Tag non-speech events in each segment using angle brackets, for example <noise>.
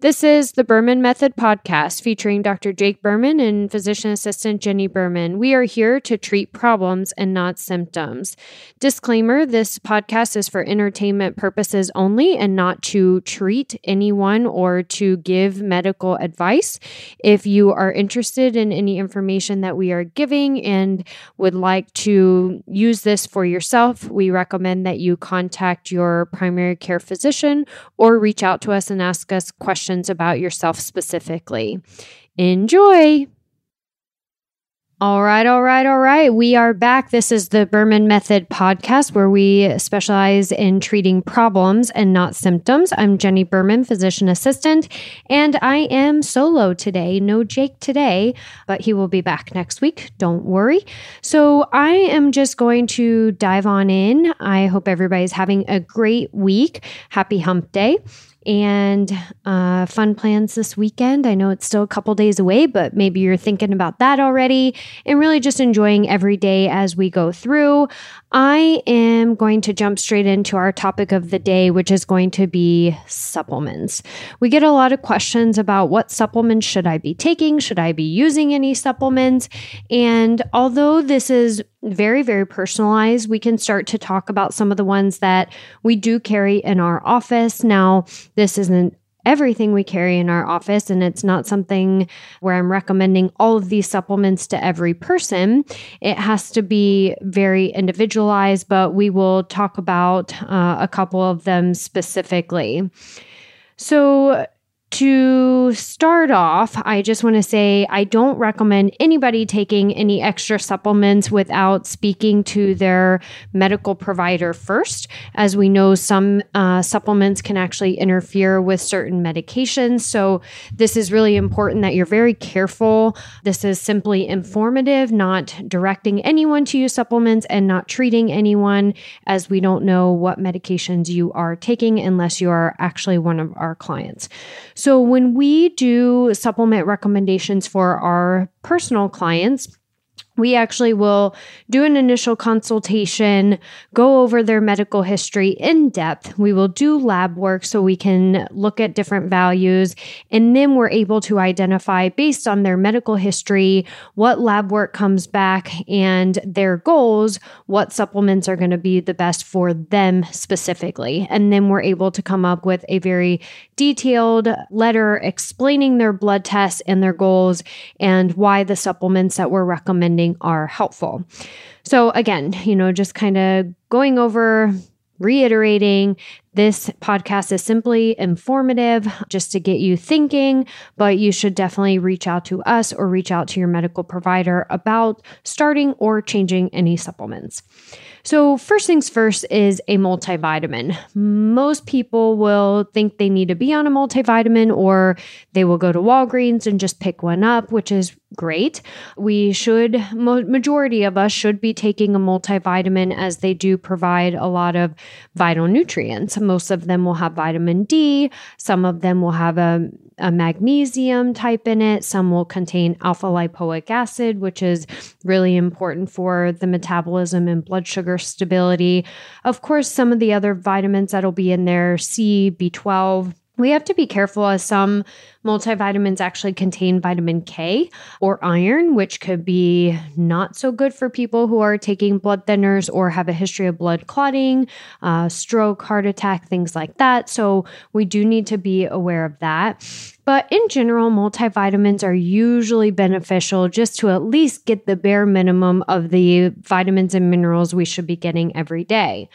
This is the Berman Method podcast featuring Dr. Jake Berman and physician assistant Jenny Berman. We are here to treat problems and not symptoms. Disclaimer this podcast is for entertainment purposes only and not to treat anyone or to give medical advice. If you are interested in any information that we are giving and would like to use this for yourself, we recommend that you contact your primary care physician or reach out to us and ask us questions questions about yourself specifically. Enjoy! All right, all right, all right. We are back. This is the Berman Method podcast where we specialize in treating problems and not symptoms. I'm Jenny Berman, physician assistant, and I am solo today. No Jake today, but he will be back next week. Don't worry. So I am just going to dive on in. I hope everybody's having a great week. Happy hump day and uh, fun plans this weekend. I know it's still a couple days away, but maybe you're thinking about that already and really just enjoying every day as we go through. I am going to jump straight into our topic of the day, which is going to be supplements. We get a lot of questions about what supplements should I be taking? Should I be using any supplements? And although this is very, very personalized. We can start to talk about some of the ones that we do carry in our office. Now, this isn't everything we carry in our office, and it's not something where I'm recommending all of these supplements to every person. It has to be very individualized, but we will talk about uh, a couple of them specifically. So, to start off, I just want to say I don't recommend anybody taking any extra supplements without speaking to their medical provider first. As we know, some uh, supplements can actually interfere with certain medications. So, this is really important that you're very careful. This is simply informative, not directing anyone to use supplements and not treating anyone, as we don't know what medications you are taking unless you are actually one of our clients. So when we do supplement recommendations for our personal clients, we actually will do an initial consultation, go over their medical history in depth. We will do lab work so we can look at different values. And then we're able to identify, based on their medical history, what lab work comes back and their goals, what supplements are going to be the best for them specifically. And then we're able to come up with a very detailed letter explaining their blood tests and their goals and why the supplements that we're recommending are helpful. So, again, you know, just kind of going over, reiterating this podcast is simply informative just to get you thinking, but you should definitely reach out to us or reach out to your medical provider about starting or changing any supplements. So, first things first is a multivitamin. Most people will think they need to be on a multivitamin or they will go to Walgreens and just pick one up, which is great. We should, majority of us should be taking a multivitamin as they do provide a lot of vital nutrients. Most of them will have vitamin D, some of them will have a a magnesium type in it. Some will contain alpha lipoic acid, which is really important for the metabolism and blood sugar stability. Of course, some of the other vitamins that'll be in there C, B12. We have to be careful as some Multivitamins actually contain vitamin K or iron, which could be not so good for people who are taking blood thinners or have a history of blood clotting, uh, stroke, heart attack, things like that. So we do need to be aware of that. But in general, multivitamins are usually beneficial just to at least get the bare minimum of the vitamins and minerals we should be getting every day.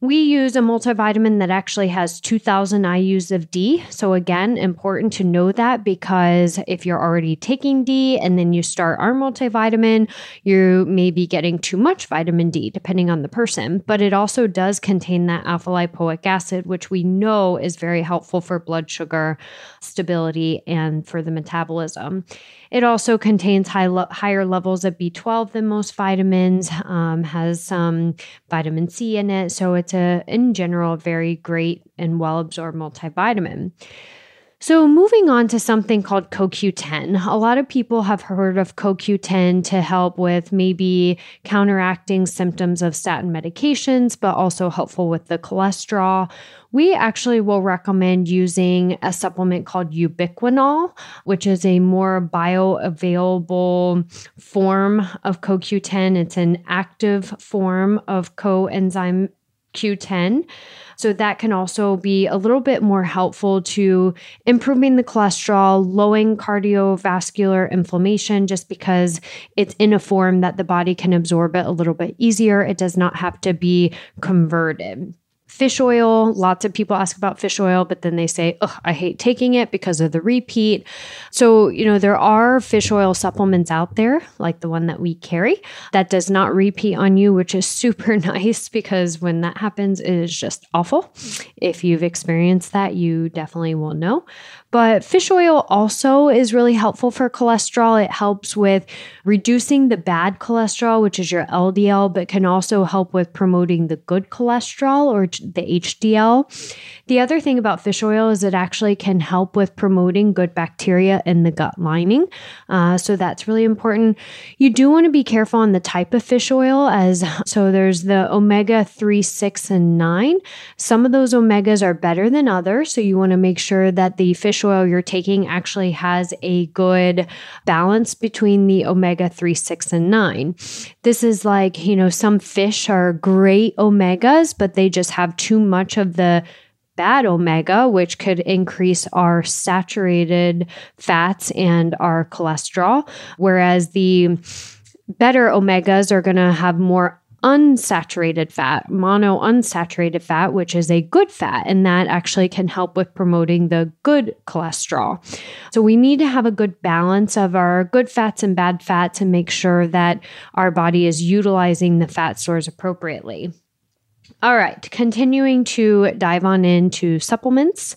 We use a multivitamin that actually has 2000 IUs of D. So, again, important to know that because if you're already taking D and then you start our multivitamin, you may be getting too much vitamin D, depending on the person. But it also does contain that alpha lipoic acid, which we know is very helpful for blood sugar stability and for the metabolism. It also contains high lo- higher levels of B12 than most vitamins, um, has some vitamin C in it. So it's a, in general, very great and well absorbed multivitamin. So, moving on to something called CoQ10. A lot of people have heard of CoQ10 to help with maybe counteracting symptoms of statin medications, but also helpful with the cholesterol. We actually will recommend using a supplement called ubiquinol, which is a more bioavailable form of CoQ10. It's an active form of coenzyme Q10. So that can also be a little bit more helpful to improving the cholesterol, lowering cardiovascular inflammation, just because it's in a form that the body can absorb it a little bit easier. It does not have to be converted. Fish oil, lots of people ask about fish oil, but then they say, oh, I hate taking it because of the repeat. So, you know, there are fish oil supplements out there, like the one that we carry, that does not repeat on you, which is <laughs> super nice because when that happens, it is just awful. If you've experienced that, you definitely will know. But fish oil also is really helpful for cholesterol. It helps with reducing the bad cholesterol, which is your LDL, but can also help with promoting the good cholesterol or the HDL. The other thing about fish oil is it actually can help with promoting good bacteria in the gut lining. Uh, so that's really important. You do want to be careful on the type of fish oil, as <laughs> so there's the omega 3, 6, and 9. Some of those omegas are better than others. So you want to make sure that the fish oil you're taking actually has a good balance between the omega 3, 6, and 9. This is like, you know, some fish are great omegas, but they just have too much of the bad omega, which could increase our saturated fats and our cholesterol, whereas the better omegas are going to have more unsaturated fat, mono unsaturated fat, which is a good fat, and that actually can help with promoting the good cholesterol. So we need to have a good balance of our good fats and bad fats and make sure that our body is utilizing the fat stores appropriately. All right, continuing to dive on into supplements.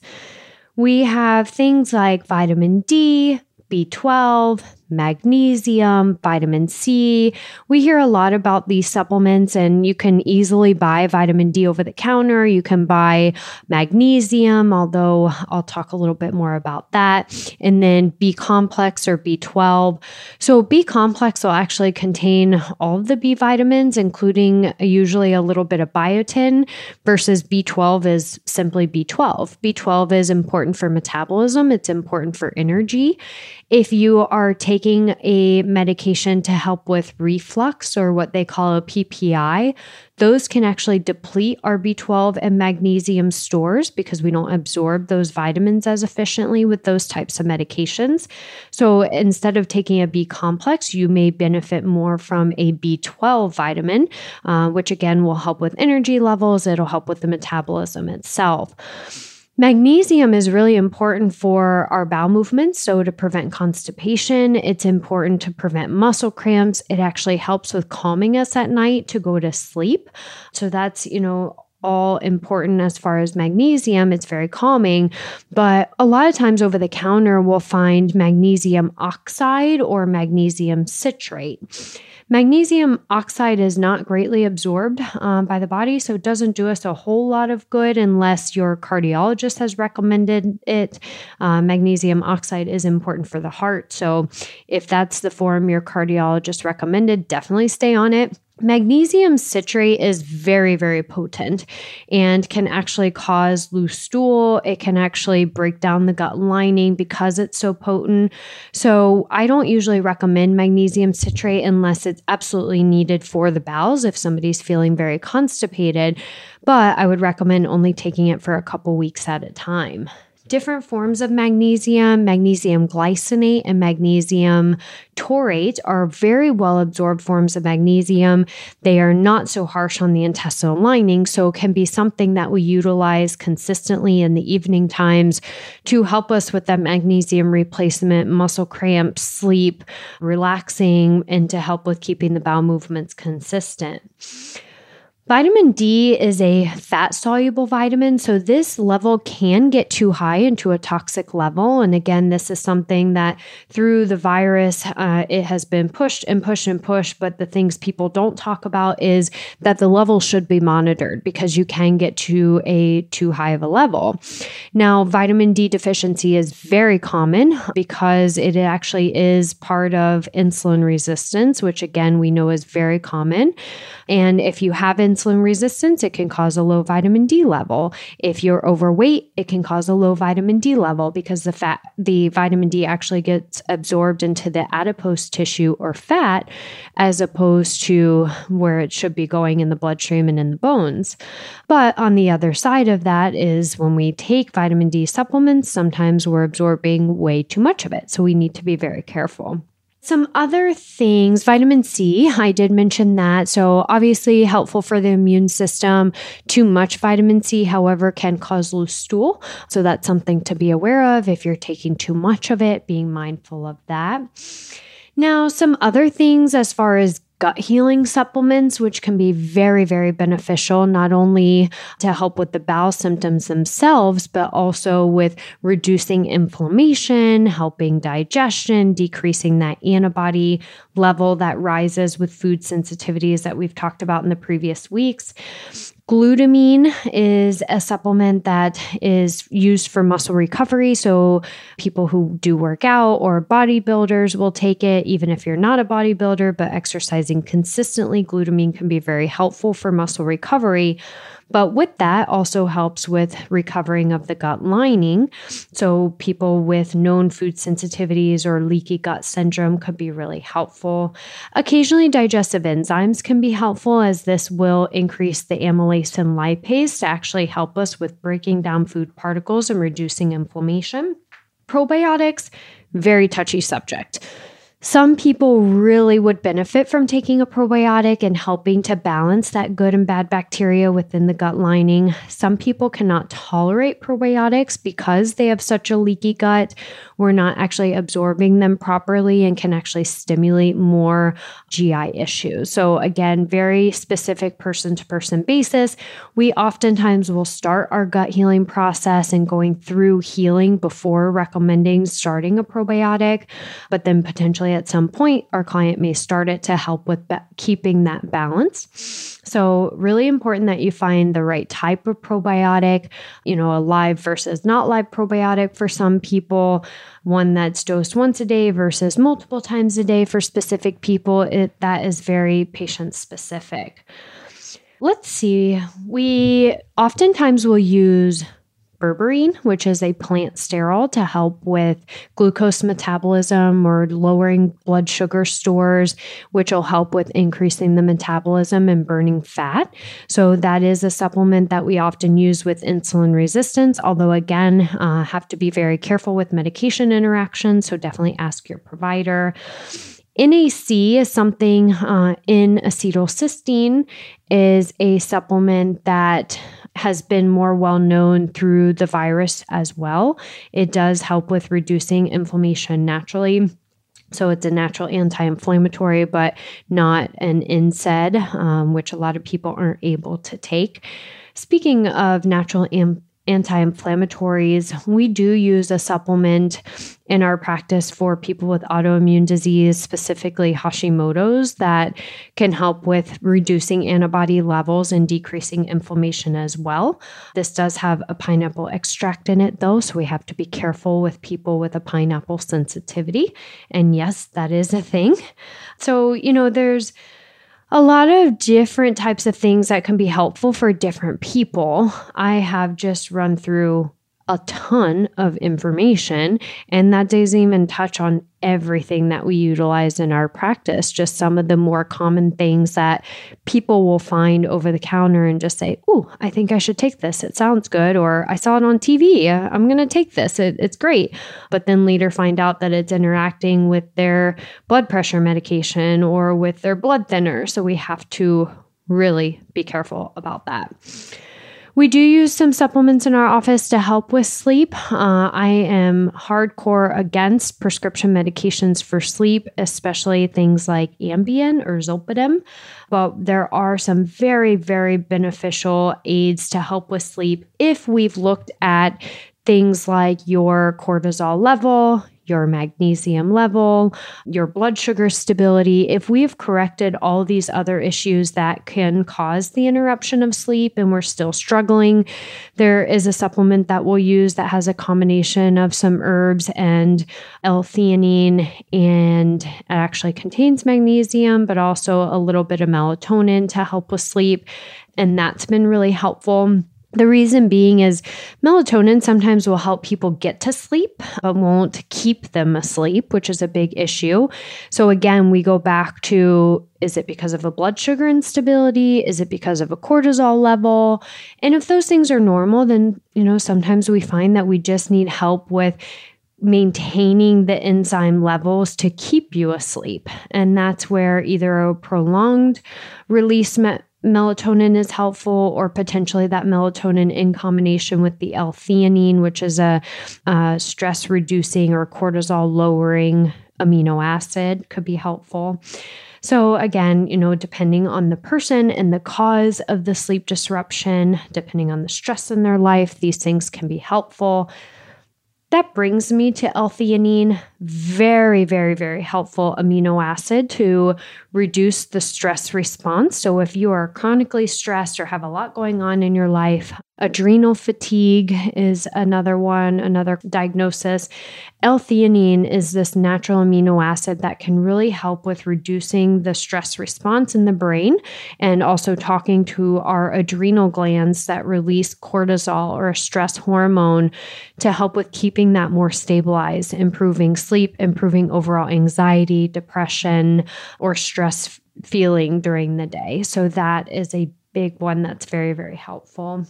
We have things like vitamin D, B12, magnesium, vitamin C. We hear a lot about these supplements, and you can easily buy vitamin D over the counter. You can buy magnesium, although I'll talk a little bit more about that. And then B complex or B12. So, B complex will actually contain all of the B vitamins, including usually a little bit of biotin, versus B12 is simply B12. B12 is important for metabolism, it's important for energy. If you are taking taking a medication to help with reflux or what they call a PPI, those can actually deplete our B12 and magnesium stores because we don't absorb those vitamins as efficiently with those types of medications. So instead of taking a B complex, you may benefit more from a B12 vitamin, uh, which again will help with energy levels, it'll help with the metabolism itself. Magnesium is really important for our bowel movements. So, to prevent constipation, it's important to prevent muscle cramps. It actually helps with calming us at night to go to sleep. So, that's, you know, all important as far as magnesium. It's very calming. But a lot of times over the counter, we'll find magnesium oxide or magnesium citrate. Magnesium oxide is not greatly absorbed um, by the body, so it doesn't do us a whole lot of good unless your cardiologist has recommended it. Uh, magnesium oxide is important for the heart, so if that's the form your cardiologist recommended, definitely stay on it. Magnesium citrate is very, very potent and can actually cause loose stool. It can actually break down the gut lining because it's so potent. So, I don't usually recommend magnesium citrate unless it's absolutely needed for the bowels if somebody's feeling very constipated. But I would recommend only taking it for a couple weeks at a time different forms of magnesium, magnesium glycinate and magnesium taurate are very well absorbed forms of magnesium. They are not so harsh on the intestinal lining, so can be something that we utilize consistently in the evening times to help us with that magnesium replacement, muscle cramps, sleep, relaxing, and to help with keeping the bowel movements consistent. Vitamin D is a fat soluble vitamin, so this level can get too high into a toxic level. And again, this is something that through the virus, uh, it has been pushed and pushed and pushed. But the things people don't talk about is that the level should be monitored because you can get to a too high of a level. Now, vitamin D deficiency is very common because it actually is part of insulin resistance, which again, we know is very common. And if you have insulin, insulin resistance, it can cause a low vitamin D level. If you're overweight, it can cause a low vitamin D level because the fat, the vitamin D actually gets absorbed into the adipose tissue or fat as opposed to where it should be going in the bloodstream and in the bones. But on the other side of that is when we take vitamin D supplements, sometimes we're absorbing way too much of it. So we need to be very careful. Some other things, vitamin C, I did mention that. So, obviously, helpful for the immune system. Too much vitamin C, however, can cause loose stool. So, that's something to be aware of if you're taking too much of it, being mindful of that. Now, some other things as far as gut healing supplements, which can be very, very beneficial, not only to help with the bowel symptoms themselves, but also with reducing inflammation, helping digestion, decreasing that antibody level that rises with food sensitivities that we've talked about in the previous weeks. Glutamine is a supplement that is used for muscle recovery. So, people who do work out or bodybuilders will take it, even if you're not a bodybuilder, but exercising consistently. Glutamine can be very helpful for muscle recovery. But with that, also helps with recovering of the gut lining. So, people with known food sensitivities or leaky gut syndrome could be really helpful. Occasionally, digestive enzymes can be helpful as this will increase the amylase and lipase to actually help us with breaking down food particles and reducing inflammation. Probiotics, very touchy subject. Some people really would benefit from taking a probiotic and helping to balance that good and bad bacteria within the gut lining. Some people cannot tolerate probiotics because they have such a leaky gut. We're not actually absorbing them properly and can actually stimulate more GI issues. So, again, very specific person to person basis. We oftentimes will start our gut healing process and going through healing before recommending starting a probiotic, but then potentially at some point, our client may start it to help with ba- keeping that balance. So, really important that you find the right type of probiotic, you know, a live versus not live probiotic for some people, one that's dosed once a day versus multiple times a day for specific people. It, that is very patient specific. Let's see. We oftentimes will use berberine, which is a plant sterol to help with glucose metabolism or lowering blood sugar stores, which will help with increasing the metabolism and burning fat. So, that is a supplement that we often use with insulin resistance, although, again, uh, have to be very careful with medication interactions. So, definitely ask your provider. NAC is something uh, N-acetylcysteine is a supplement that has been more well known through the virus as well. It does help with reducing inflammation naturally. So it's a natural anti inflammatory, but not an NSAID, um, which a lot of people aren't able to take. Speaking of natural anti inflammatories. We do use a supplement in our practice for people with autoimmune disease, specifically Hashimoto's, that can help with reducing antibody levels and decreasing inflammation as well. This does have a pineapple extract in it, though, so we have to be careful with people with a pineapple sensitivity. And yes, that is a thing. So, you know, there's a lot of different types of things that can be helpful for different people. I have just run through a ton of information, and that doesn't even touch on everything that we utilize in our practice, just some of the more common things that people will find over the counter and just say, Oh, I think I should take this. It sounds good. Or I saw it on TV. I'm going to take this. It, it's great. But then later find out that it's interacting with their blood pressure medication or with their blood thinner. So we have to really be careful about that. We do use some supplements in our office to help with sleep. Uh, I am hardcore against prescription medications for sleep, especially things like Ambien or Zolpidem. But there are some very, very beneficial aids to help with sleep if we've looked at things like your cortisol level, your magnesium level, your blood sugar stability, if we've corrected all these other issues that can cause the interruption of sleep and we're still struggling, there is a supplement that we'll use that has a combination of some herbs and L-theanine and it actually contains magnesium, but also a little bit of melatonin to help with sleep. And that's been really helpful. The reason being is melatonin sometimes will help people get to sleep, but won't keep them asleep, which is a big issue. So, again, we go back to is it because of a blood sugar instability? Is it because of a cortisol level? And if those things are normal, then, you know, sometimes we find that we just need help with maintaining the enzyme levels to keep you asleep. And that's where either a prolonged release melatonin is helpful, or potentially that melatonin in combination with the L theanine, which is a, stress reducing or cortisol lowering amino acid, could be helpful. So, again, you know, depending on the person and the cause of the sleep disruption, depending on the stress in their life, these things can be helpful. That brings me to L-theanine, very, very, very helpful amino acid to reduce the stress response. So, if you are chronically stressed or have a lot going on in your life, adrenal fatigue is another one, another diagnosis. L theanine is this natural amino acid that can really help with reducing the stress response in the brain and also talking to our adrenal glands that release cortisol or a stress hormone to help with keeping that more stabilized, improving sleep, improving overall anxiety, depression, or stress stress feeling during the day. So that is a big one that's very, very helpful.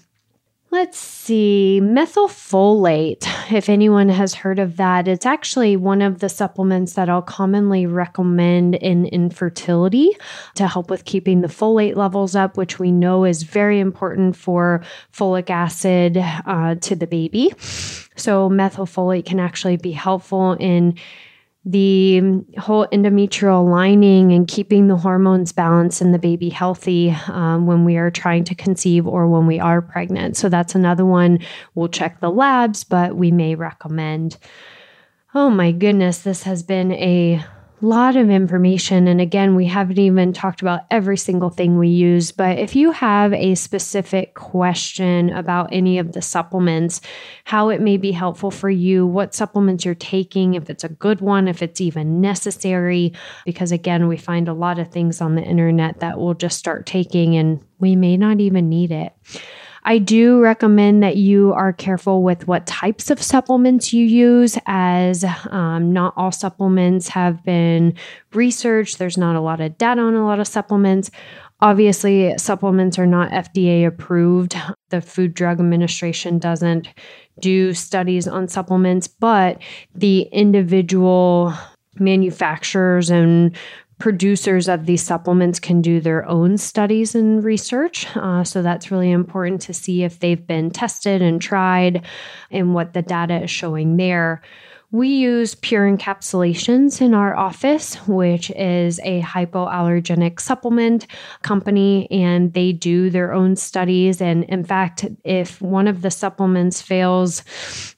Let's see, methylfolate. <laughs> If anyone has heard of that, it's actually one of the supplements that I'll commonly recommend in infertility to help with keeping the folate levels up, which we know is very important for folic acid uh, to the baby. So, methylfolate can actually be helpful in the whole endometrial lining and keeping the hormones balanced and the baby healthy um, when we are trying to conceive or when we are pregnant. So that's another one. We'll check the labs, but we may recommend. Oh my goodness, this has been a lot of information. And again, we haven't even talked about every single thing we use. But if you have a specific question about any of the supplements, how it may be helpful for you, what supplements you're taking, if it's a good one, if it's even necessary, because again, we find a lot of things on the internet that we'll just start taking and we may not even need it. I do recommend that you are careful with what types of supplements you use, as um, not all supplements have been researched. There's not a lot of data on a lot of supplements. Obviously, supplements are not FDA approved. The Food Drug Administration doesn't do studies on supplements, but the individual manufacturers and producers of these supplements can do their own studies and research. Uh, so that's really important to see if they've been tested and tried and what the data is showing there. We use Pure Encapsulations in our office, which is a hypoallergenic supplement company, and they do their own studies. And in fact, if one of the supplements fails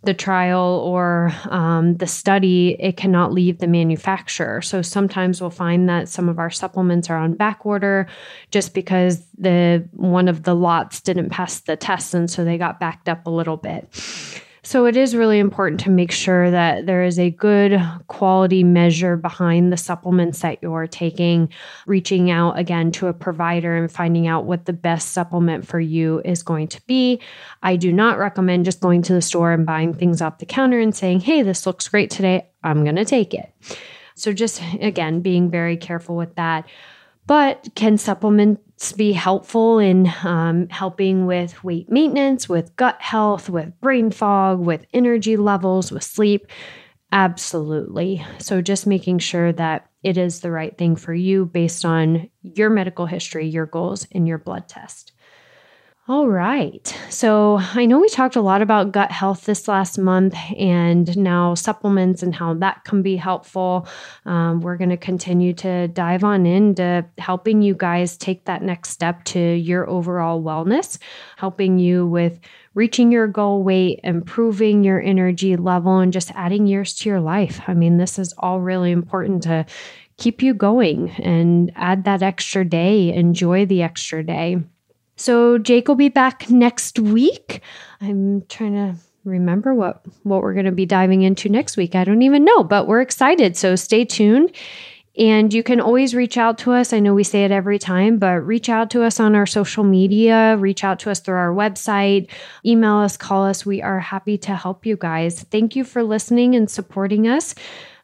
the trial or um, the study, it cannot leave the manufacturer. So sometimes we'll find that some of our supplements are on back order just because the one of the lots didn't pass the test, and so they got backed up a little bit. So it is really important to make sure that there is a good quality measure behind the supplements that you're taking, reaching out again to a provider and finding out what the best supplement for you is going to be. I do not recommend just going to the store and buying things off the counter and saying, hey, this looks great today. I'm going to take it. So just again, being very careful with that. But can supplements be helpful in um, helping with weight maintenance, with gut health, with brain fog, with energy levels, with sleep? Absolutely. So, just making sure that it is the right thing for you based on your medical history, your goals, and your blood test. All right. So I know we talked a lot about gut health this last month and now supplements and how that can be helpful. Um, we're going to continue to dive on into helping you guys take that next step to your overall wellness, helping you with reaching your goal weight, improving your energy level, and just adding years to your life. I mean, this is all really important to keep you going and add that extra day, enjoy the extra day. So Jake will be back next week. I'm trying to remember what what we're going to be diving into next week. I don't even know, but we're excited. So stay tuned. And you can always reach out to us. I know we say it every time, but reach out to us on our social media, reach out to us through our website, email us, call us. We are happy to help you guys. Thank you for listening and supporting us.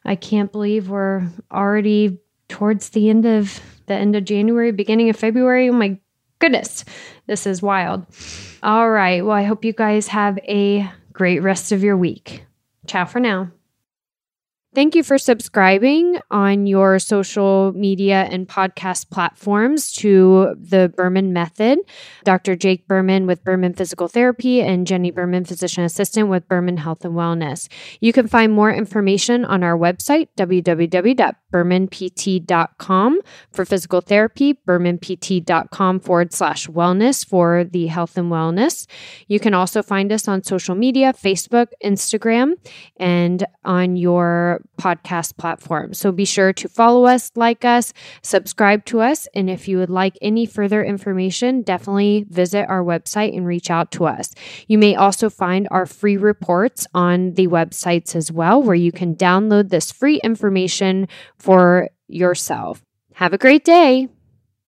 I can't believe we're already towards the end of the end of January, beginning of February. Oh my goodness, this is wild. All right. Well, I hope you guys have a great rest of your week. Ciao for now. Thank you for subscribing on your social media and podcast platforms to the Berman Method. Dr. Jake Berman with Berman Physical Therapy and Jenny Berman, Physician Assistant with Berman Health and Wellness. You can find more information on our website, www.bermanpt.com for physical therapy, bermanpt.com forward slash wellness for the health and wellness. You can also find us on social media, Facebook, Instagram, and on your podcast platform. So be sure to follow us, like us, subscribe to us. And if you would like any further information, definitely visit our website and reach out to us. You may also find our free reports on the websites as well, where you can download this free information for yourself. Have a great day.